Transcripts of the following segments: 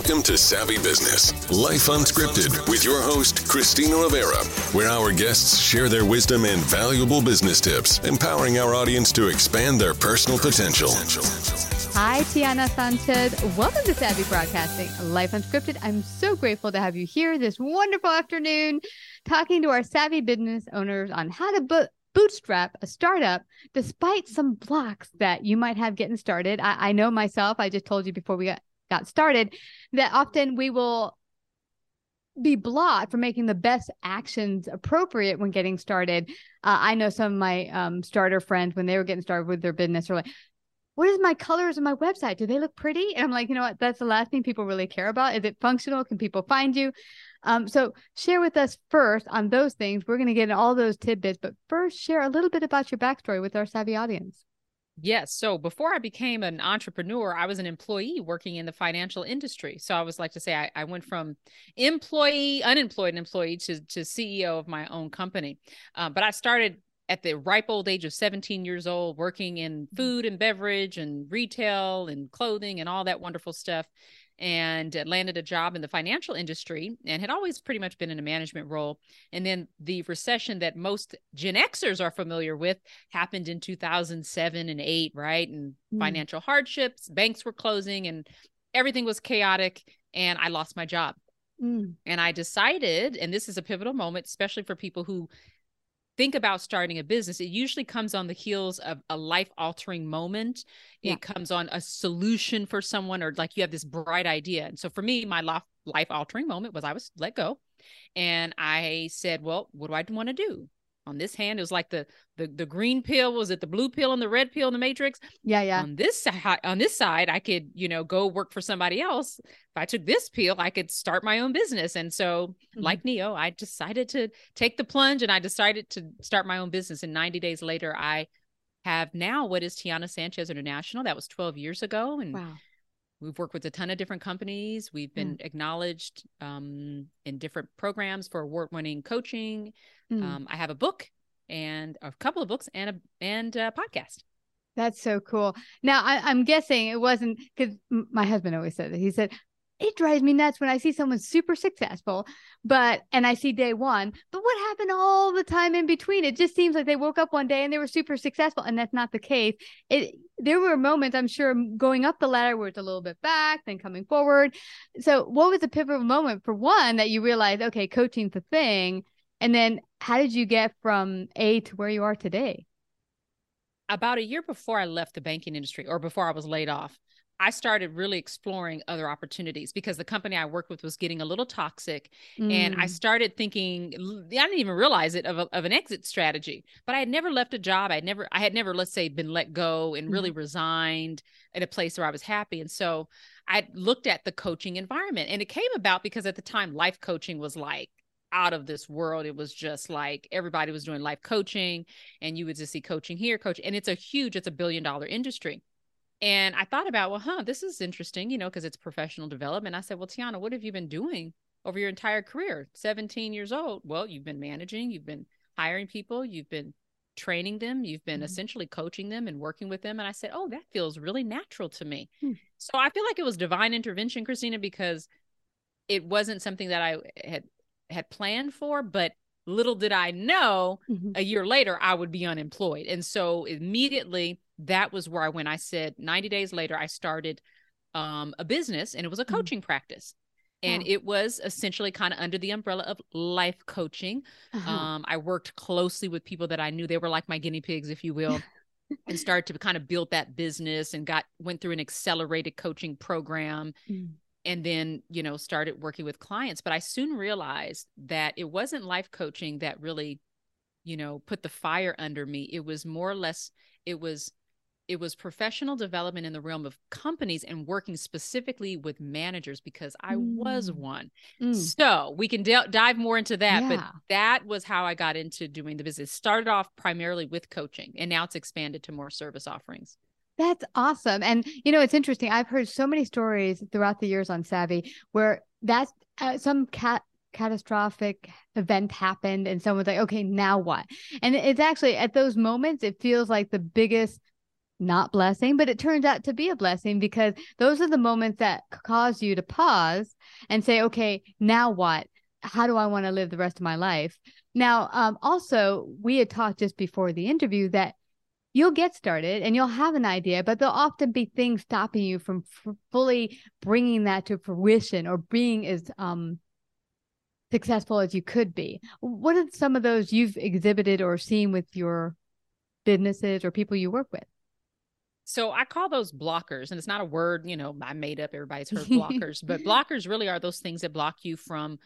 Welcome to Savvy Business, Life Unscripted, with your host, Christina Rivera, where our guests share their wisdom and valuable business tips, empowering our audience to expand their personal potential. Hi, Tiana Sanchez. Welcome to Savvy Broadcasting, Life Unscripted. I'm so grateful to have you here this wonderful afternoon talking to our savvy business owners on how to book bootstrap a startup despite some blocks that you might have getting started. I, I, know myself, I just told you before we got got started that often we will be blocked from making the best actions appropriate when getting started. Uh, I know some of my um, starter friends when they were getting started with their business are like, what is my colors on my website? Do they look pretty? And I'm like, you know what? That's the last thing people really care about. Is it functional? Can people find you? Um, so share with us first on those things. We're going to get all those tidbits, but first share a little bit about your backstory with our savvy audience. Yes. So before I became an entrepreneur, I was an employee working in the financial industry. So I was like to say, I, I went from employee, unemployed employee to, to CEO of my own company. Uh, but I started at the ripe old age of 17 years old, working in food and beverage and retail and clothing and all that wonderful stuff and landed a job in the financial industry and had always pretty much been in a management role. And then the recession that most Gen Xers are familiar with happened in 2007 and 8, right? And mm. financial hardships, banks were closing, and everything was chaotic. And I lost my job. Mm. And I decided, and this is a pivotal moment, especially for people who think about starting a business, it usually comes on the heels of a life altering moment. Yeah. It comes on a solution for someone, or like you have this bright idea. And so for me, my life altering moment was I was let go. And I said, well, what do I want to do? On this hand it was like the the the green pill was it the blue pill and the red pill in the matrix? Yeah yeah. On this side on this side i could you know go work for somebody else. If i took this pill i could start my own business. And so mm-hmm. like neo i decided to take the plunge and i decided to start my own business. And 90 days later i have now what is tiana sanchez international. That was 12 years ago. And wow We've worked with a ton of different companies. We've been mm. acknowledged um, in different programs for award-winning coaching. Mm. Um, I have a book and a couple of books and a and a podcast. That's so cool. Now I, am guessing it wasn't because my husband always said that. He said, it drives me nuts when I see someone super successful, but and I see day one, but what happened all the time in between? It just seems like they woke up one day and they were super successful, and that's not the case. It there were moments I'm sure going up the ladder where it's a little bit back, then coming forward. So, what was the pivotal moment for one that you realized, okay, coaching's the thing, and then how did you get from A to where you are today? About a year before I left the banking industry, or before I was laid off, I started really exploring other opportunities because the company I worked with was getting a little toxic. Mm. And I mm. started thinking, I didn't even realize it of, a, of an exit strategy, but I had never left a job. I had never, I had never, let's say, been let go and really mm. resigned at a place where I was happy. And so I looked at the coaching environment and it came about because at the time, life coaching was like out of this world. It was just like everybody was doing life coaching and you would just see coaching here, coach. And it's a huge, it's a billion dollar industry. And I thought about, well, huh, this is interesting, you know, because it's professional development. I said, well, Tiana, what have you been doing over your entire career? 17 years old. Well, you've been managing, you've been hiring people, you've been training them, you've been mm-hmm. essentially coaching them and working with them. And I said, oh, that feels really natural to me. Hmm. So I feel like it was divine intervention, Christina, because it wasn't something that I had had planned for, but little did I know mm-hmm. a year later I would be unemployed. And so immediately that was where I went. I said 90 days later, I started um, a business and it was a mm-hmm. coaching mm-hmm. practice. And it was essentially kind of under the umbrella of life coaching. Uh-huh. Um, I worked closely with people that I knew they were like my guinea pigs, if you will. and started to kind of build that business and got went through an accelerated coaching program mm and then you know started working with clients but i soon realized that it wasn't life coaching that really you know put the fire under me it was more or less it was it was professional development in the realm of companies and working specifically with managers because I mm. was one. Mm. So we can d- dive more into that. Yeah. But that was how I got into doing the business. Started off primarily with coaching, and now it's expanded to more service offerings. That's awesome. And you know, it's interesting. I've heard so many stories throughout the years on Savvy where that's uh, some cat catastrophic event happened and someone's like, okay, now what? And it's actually at those moments, it feels like the biggest not blessing, but it turns out to be a blessing because those are the moments that cause you to pause and say, okay, now what? How do I want to live the rest of my life? Now, um, also, we had talked just before the interview that you'll get started and you'll have an idea, but there'll often be things stopping you from f- fully bringing that to fruition or being as um, successful as you could be. What are some of those you've exhibited or seen with your businesses or people you work with? So I call those blockers, and it's not a word, you know, I made up. Everybody's heard blockers, but blockers really are those things that block you from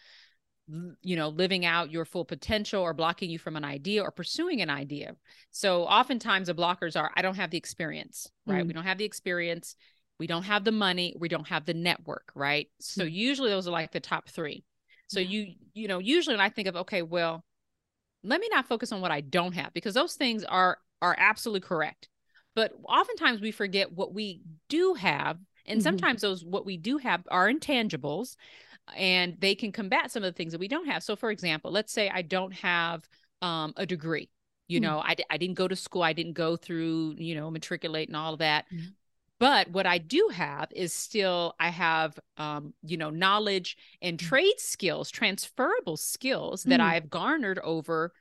you know living out your full potential or blocking you from an idea or pursuing an idea so oftentimes the blockers are i don't have the experience right mm. we don't have the experience we don't have the money we don't have the network right so mm. usually those are like the top three so yeah. you you know usually when i think of okay well let me not focus on what i don't have because those things are are absolutely correct but oftentimes we forget what we do have and mm-hmm. sometimes those what we do have are intangibles and they can combat some of the things that we don't have. So, for example, let's say I don't have um, a degree. You mm-hmm. know, I, I didn't go to school. I didn't go through, you know, matriculate and all of that. Mm-hmm. But what I do have is still, I have, um, you know, knowledge and mm. trade skills, transferable skills that mm-hmm. I've garnered over,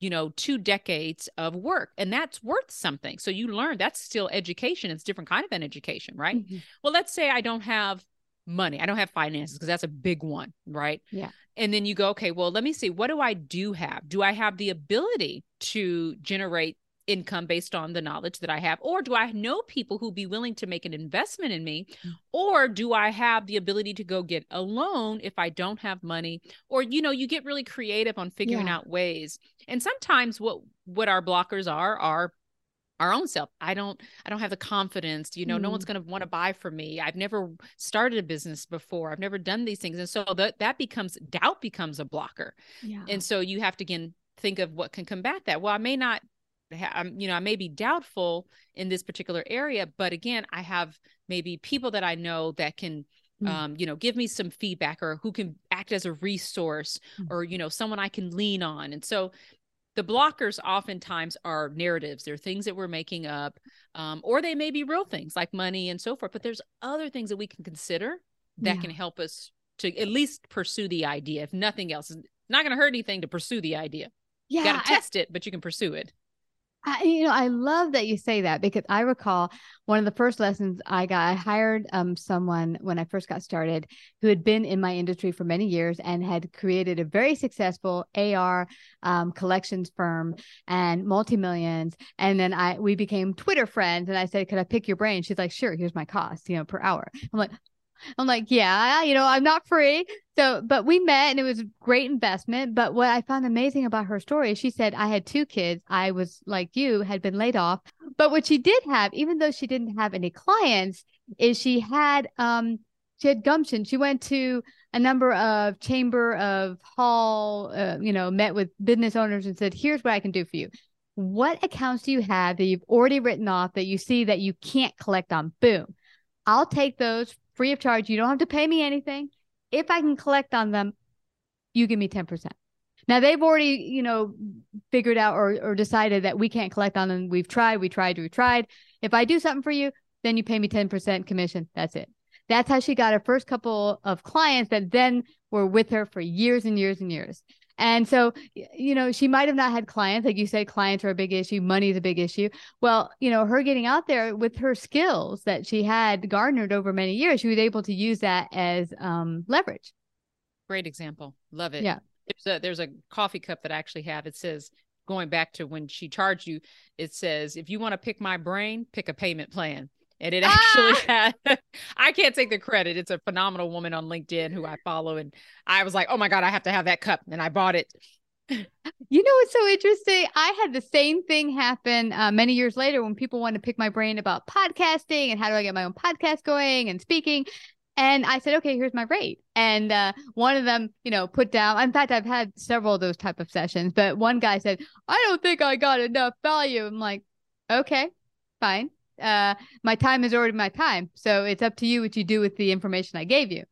you know, two decades of work. And that's worth something. So you learn that's still education. It's different kind of an education, right? Mm-hmm. Well, let's say I don't have money. I don't have finances because that's a big one, right? Yeah. And then you go, okay, well, let me see. What do I do have? Do I have the ability to generate income based on the knowledge that I have? Or do I know people who be willing to make an investment in me? Mm. Or do I have the ability to go get a loan if I don't have money? Or, you know, you get really creative on figuring yeah. out ways. And sometimes what what our blockers are are our own self i don't i don't have the confidence you know mm. no one's mm. going to want to buy from me i've never started a business before i've never done these things and so that that becomes doubt becomes a blocker yeah. and so you have to again think of what can combat that well i may not have, you know i may be doubtful in this particular area but again i have maybe people that i know that can mm. um, you know give me some feedback or who can act as a resource mm. or you know someone i can lean on and so the blockers oftentimes are narratives. They're things that we're making up um, or they may be real things like money and so forth but there's other things that we can consider that yeah. can help us to at least pursue the idea. If nothing else it's not going to hurt anything to pursue the idea. Yeah you got to test I, it but you can pursue it I, you know, I love that you say that because I recall one of the first lessons I got. I hired um, someone when I first got started who had been in my industry for many years and had created a very successful AR um, collections firm and multi millions. And then I we became Twitter friends, and I said, "Could I pick your brain?" She's like, "Sure. Here's my cost, you know, per hour." I'm like, I'm like, yeah, you know, I'm not free. So, but we met and it was great investment. But what I found amazing about her story, is she said, I had two kids. I was like you, had been laid off. But what she did have, even though she didn't have any clients, is she had, um, she had gumption. She went to a number of chamber of hall, uh, you know, met with business owners and said, "Here's what I can do for you." What accounts do you have that you've already written off that you see that you can't collect on? Boom. I'll take those free of charge. You don't have to pay me anything. If I can collect on them, you give me 10%. Now they've already, you know, figured out or, or decided that we can't collect on them. We've tried, we tried, we tried. If I do something for you, then you pay me 10% commission. That's it. That's how she got her first couple of clients that then were with her for years and years and years. And so, you know, she might have not had clients. Like you said, clients are a big issue, money is a big issue. Well, you know, her getting out there with her skills that she had garnered over many years, she was able to use that as um, leverage. Great example. Love it. Yeah. There's a, there's a coffee cup that I actually have. It says, going back to when she charged you, it says, if you want to pick my brain, pick a payment plan and it actually ah! had i can't take the credit it's a phenomenal woman on linkedin who i follow and i was like oh my god i have to have that cup and i bought it you know what's so interesting i had the same thing happen uh, many years later when people wanted to pick my brain about podcasting and how do i get my own podcast going and speaking and I said, okay, here's my rate. And uh, one of them, you know, put down. In fact, I've had several of those type of sessions. But one guy said, I don't think I got enough value. I'm like, okay, fine uh, my time is already my time. So it's up to you what you do with the information I gave you.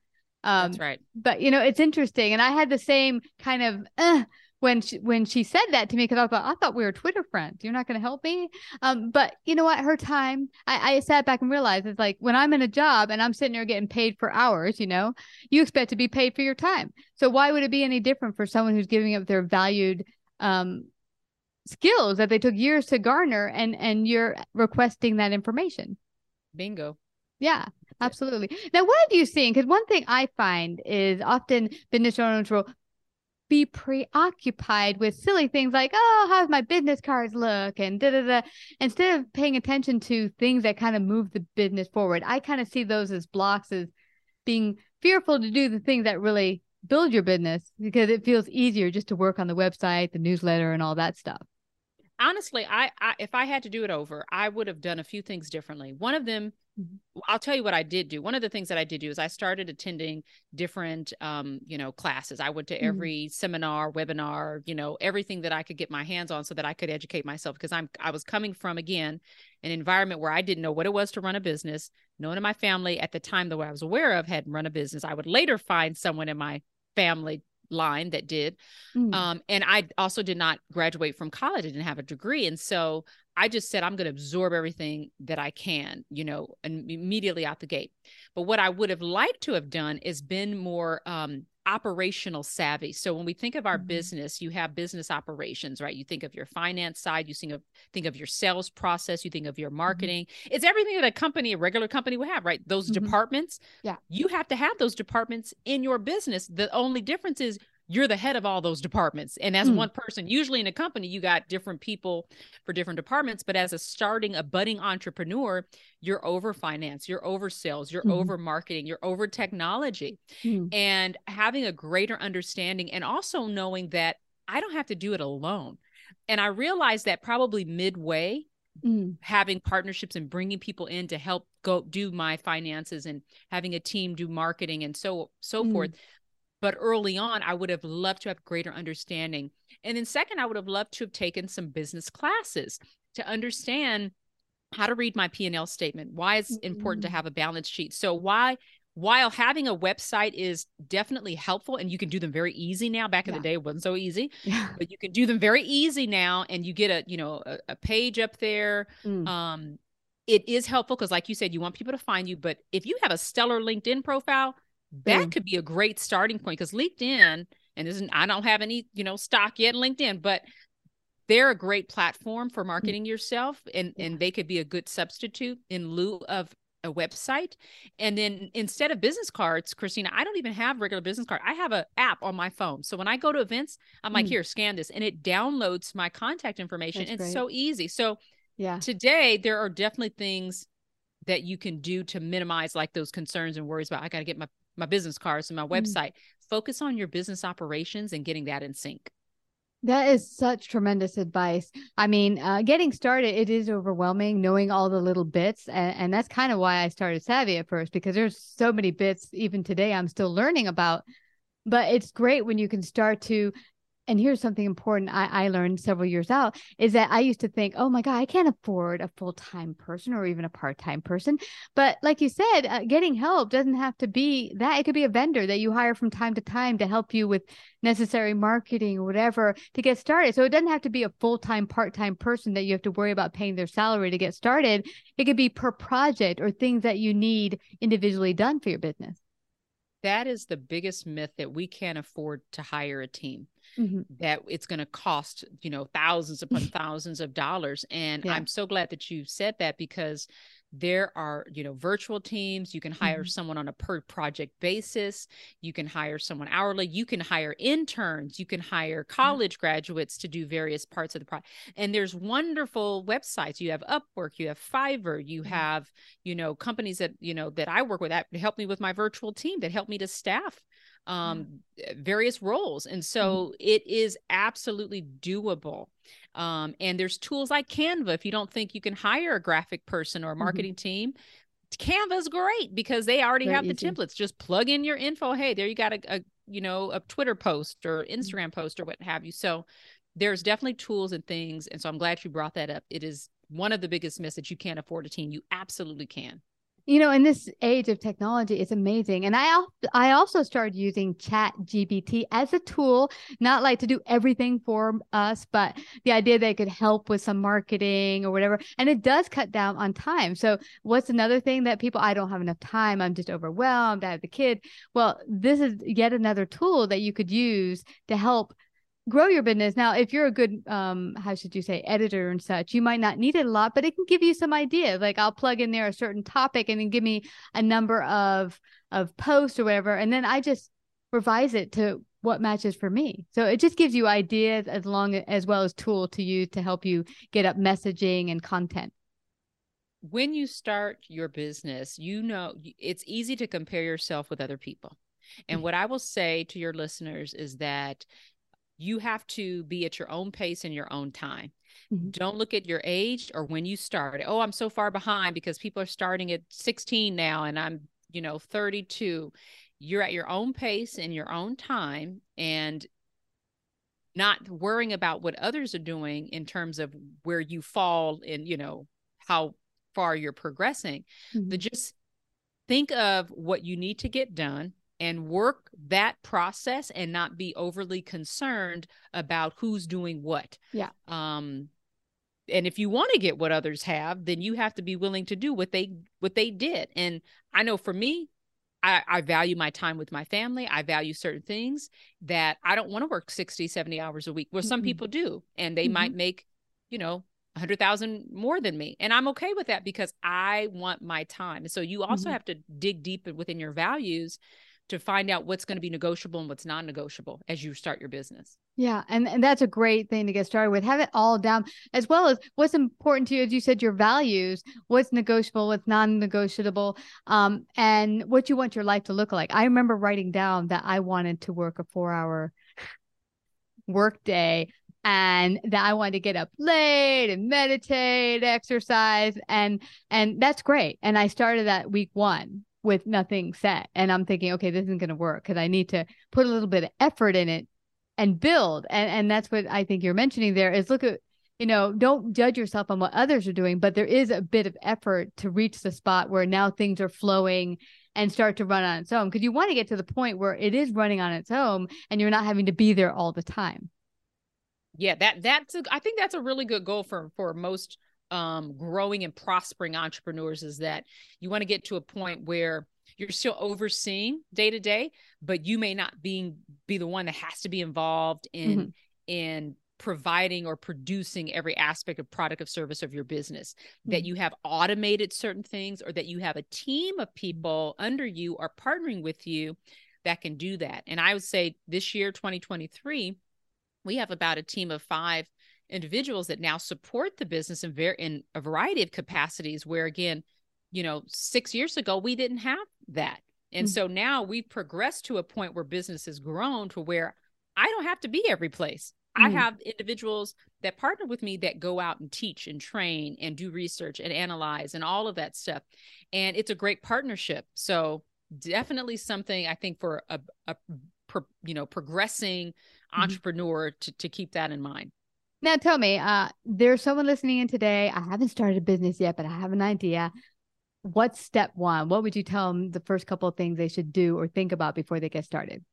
Um, That's right. But you know, it's interesting, and I had the same kind of uh, when she when she said that to me because I thought I thought we were Twitter friends. You're not going to help me. Um, but you know what? Her time. I, I sat back and realized it's like when I'm in a job and I'm sitting there getting paid for hours. You know, you expect to be paid for your time. So why would it be any different for someone who's giving up their valued um, skills that they took years to garner and and you're requesting that information. Bingo. Yeah absolutely. Now what have you seen because one thing i find is often business owners will be preoccupied with silly things like oh how's my business cards look? and da da da. Instead of paying attention to things that kind of move the business forward i kind of see those as blocks as being fearful to do the things that really build your business because it feels easier just to work on the website the newsletter and all that stuff honestly, I, I if I had to do it over, I would have done a few things differently. One of them, mm-hmm. I'll tell you what I did do. One of the things that I did do is I started attending different, um, you know, classes. I went to mm-hmm. every mm-hmm. seminar, webinar, you know, everything that I could get my hands on so that I could educate myself because I'm I was coming from again an environment where I didn't know what it was to run a business. No one in my family at the time that I was aware of had run a business. I would later find someone in my family line that did. Mm. Um, and I also did not graduate from college. I didn't have a degree. And so I just said, I'm going to absorb everything that I can, you know, and immediately out the gate. But what I would have liked to have done is been more um, operational savvy. So when we think of our mm-hmm. business, you have business operations, right? You think of your finance side, you think of think of your sales process, you think of your mm-hmm. marketing. Mm-hmm. It's everything that a company, a regular company would have, right? Those mm-hmm. departments. Yeah. You have to have those departments in your business. The only difference is you're the head of all those departments and as mm. one person usually in a company you got different people for different departments but as a starting a budding entrepreneur you're over finance you're over sales you're mm. over marketing you're over technology mm. and having a greater understanding and also knowing that i don't have to do it alone and i realized that probably midway Mm. having partnerships and bringing people in to help go do my finances and having a team do marketing and so so mm. forth but early on, I would have loved to have greater understanding. And then, second, I would have loved to have taken some business classes to understand how to read my P&L statement, why it's mm-hmm. important to mm-hmm. have a balance sheet. So, why while having a website is definitely helpful and you can do them very easy now back in yeah. the day it wasn't so easy yeah. but you can do them very easy now and you get a you know a, a page up there mm. um it is helpful because like you said you want people to find you but if you have a stellar linkedin profile that mm. could be a great starting point because LinkedIn, and isn't I don't have any, you know, stock yet in LinkedIn, but they're a great platform for mm. marketing yourself and and they could be a good substitute in lieu of a website and then instead of business cards christina i don't even have regular business card i have an app on my phone so when i go to events i'm like mm. here scan this and it downloads my contact information That's it's great. so easy so yeah today there are definitely things that you can do to minimize like those concerns and worries about i got to get my my business cards and my mm. website. Mm. Focus on your business operations and getting that in sync. That is such tremendous advice. I mean, uh, getting started, it is overwhelming knowing all the little bits. And, and that's kind of why I started Savvy at first, because there's so many bits, even today, I'm still learning about. But it's great when you can start to and here's something important I, I, learned several years out is that I used to think, oh my God, I can't afford a full time person or even a part time person. But like you said, uh, getting help doesn't have to be that. It could be a vendor that you hire from time to time to help you with necessary marketing or whatever to get started. So it doesn't have to be a full time, part time person that you have to worry about paying their salary to get started. It could be per project or things that you need individually done for your business. That is the biggest myth that we can't afford to hire a team mm-hmm. that it's going to cost you know thousands upon thousands of dollars and yeah. i'm so glad that you said that because there are you know virtual teams you can hire mm-hmm. someone on a per project basis you can hire someone hourly you can hire interns you can hire college mm-hmm. graduates to do various parts of the project and there's wonderful websites you have upwork you have fiverr you mm-hmm. have you know companies that you know that i work with that help me with my virtual team that help me to staff um, various roles. And mm-hmm. so mm-hmm. it is absolutely doable. Um, and there's tools like Canva. If you don't think you can hire a graphic person or a mm-hmm. marketing mm-hmm. team, Canva is great because they already Very have the templates. Just plug in your info. Hey, there you got a, a you know a Twitter post or mm-hmm. Instagram mm-hmm. post or what have you. So there's definitely tools and things. And so I'm glad you brought that up. It is one of the biggest myths that you can't afford a team. You absolutely can you know in this age of technology it's amazing. And i i also started using chat gpt as a tool not like to do everything for us but the idea that it could help with some marketing or whatever and it does cut down on time. So what's another thing that people i don't have enough time. I'm just overwhelmed. I have the kid. Well this is yet another tool that you could use to help grow your business. Now, if you're a good, um, how should you say, editor and such, you might not need it a lot, but it can give you some ideas. Like I'll plug in there a certain topic and then give me a number of of posts or whatever, and then I just revise it to what matches for me. So it just gives you ideas as long as well as tool to use to help you get up messaging and content. When you start your business, you know it's easy to compare yourself with other people. And mm-hmm. what I will say to your listeners is that you have to be at your own pace and your own time. Mm-hmm. Don't look at your age or when you started. Oh, I'm so far behind because people are starting at 16 now and I'm, you know, 32. You're at your own pace and your own time and not worrying about what others are doing in terms of where you fall and, you know, how far you're progressing. Mm-hmm. But just think of what you need to get done and work that process and not be overly concerned about who's doing what. Yeah. Um and if you want to get what others have, then you have to be willing to do what they what they did. And I know for me, I, I value my time with my family. I value certain things that I don't want to work 60, 70 hours a week. Well, some mm-hmm. people do, and they mm-hmm. might make, you know, a hundred thousand more than me. And I'm okay with that because I want my time. So you also mm-hmm. have to dig deep within your values to find out what's going to be negotiable and what's non-negotiable as you start your business. Yeah, and, and that's a great thing to get started with. Have it all down, as well as what's important to you, as you said, your values, what's negotiable, what's non-negotiable, um, and what you want your life to look like. I remember writing down that I wanted to work a four-hour work day and that I wanted to get up late and meditate, exercise, and and that's great. And I started that week one with nothing set. And I'm thinking, okay, this isn't going to work because I need to put a little bit of effort in it and build. And and that's what I think you're mentioning there is look at, you know, don't judge yourself on what others are doing, but there is a bit of effort to reach the spot where now things are flowing and start to run on its own because you want to get to the point where it is running on its own and you're not having to be there all the time. Yeah, that that's a, I think that's a really good goal for for most um, growing and prospering entrepreneurs is that you want to get to a point where you're still overseeing day to day, but you may not being be the one that has to be involved in mm-hmm. in providing or producing every aspect of product of service of your business mm-hmm. that you have automated certain things or that you have a team of people under you or partnering with you that can do that and i would say this year 2023 we have about a team of five individuals that now support the business in very in a variety of capacities where again you know 6 years ago we didn't have that and mm-hmm. so now we've progressed to a point where business has grown to where I don't have to be every place. I have individuals that partner with me that go out and teach and train and do research and analyze and all of that stuff. And it's a great partnership. So definitely something I think for a, a you know progressing mm-hmm. entrepreneur to, to keep that in mind. Now tell me, uh, there's someone listening in today. I haven't started a business yet, but I have an idea. What's step one? What would you tell them the first couple of things they should do or think about before they get started?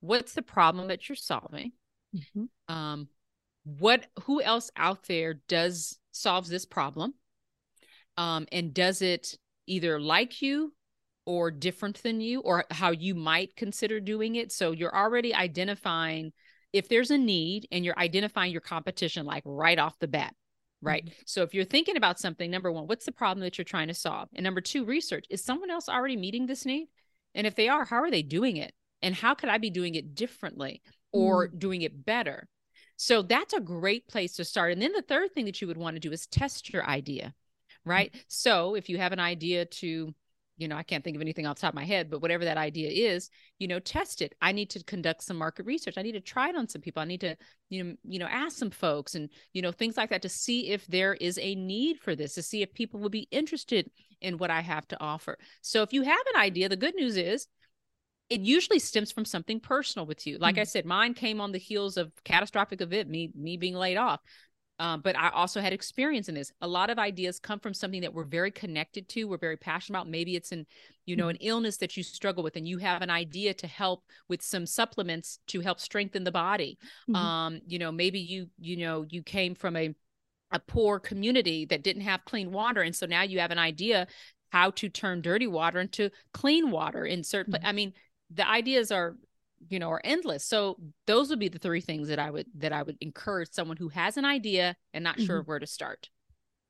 What's the problem that you're solving? Mm-hmm. Um, what who else out there does solves this problem? Um, and does it either like you or different than you or how you might consider doing it? So you're already identifying if there's a need and you're identifying your competition like right off the bat right? Mm-hmm. so if you're thinking about something number one what's the problem that you're trying to solve? And number two research. Is someone else already meeting this need? And if they are how are they doing it? And how could i be doing it differently or mm. doing it better? So that's a great place to start. And then the third thing that you would want to do is test your idea right? Mm. so if you have an idea to you know, I can't think of anything off the top of my head, but whatever that idea is, you know, test it. I need to conduct some market research. I need to try it on some people. I need to, you know, you know, ask some folks and, you know, things like that to see if there is a need for this, to see if people will be interested in what I have to offer. So if you have an idea, the good news is it usually stems from something personal with you. Like mm-hmm. I said, mine came on the heels of catastrophic event, me me being laid off. Um, but I also had experience in this. A lot of ideas come from something that we're very connected to, we're very passionate about. Maybe it's an, you know, an mm-hmm. illness that you struggle with, and you have an idea to help with some supplements to help strengthen the body. Mm-hmm. Um, you know, maybe you, you know, you came from a a poor community that didn't have clean water, and so now you have an idea how to turn dirty water into clean water in certain. Mm-hmm. I mean, the ideas are you know are endless so those would be the three things that i would that i would encourage someone who has an idea and not sure mm-hmm. where to start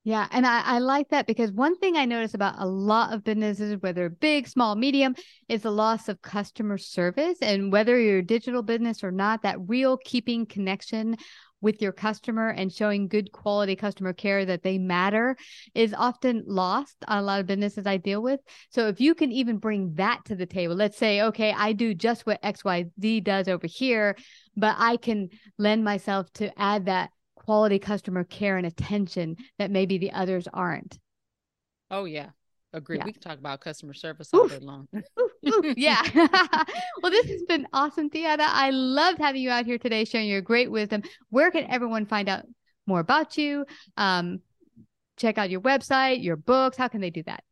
yeah and I, I like that because one thing i notice about a lot of businesses whether big small medium is the loss of customer service and whether you're a digital business or not that real keeping connection with your customer and showing good quality customer care that they matter is often lost on a lot of businesses I deal with. So if you can even bring that to the table, let's say, okay, I do just what XYZ does over here, but I can lend myself to add that quality customer care and attention that maybe the others aren't. Oh yeah. Agree. Yeah. We can talk about customer service all day long. yeah. well, this has been awesome, Tiana. I loved having you out here today, sharing your great wisdom. Where can everyone find out more about you? Um, check out your website, your books. How can they do that?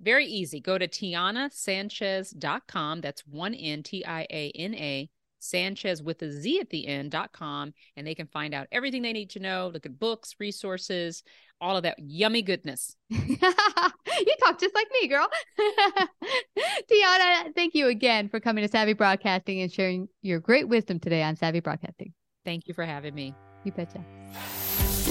Very easy. Go to tianasanchez.com. That's one N T I A N A Sanchez with a Z at the end dot com, and they can find out everything they need to know. Look at books, resources, all of that yummy goodness. you talk just like me, girl. Tiana, thank you again for coming to Savvy Broadcasting and sharing your great wisdom today on Savvy Broadcasting. Thank you for having me. You betcha.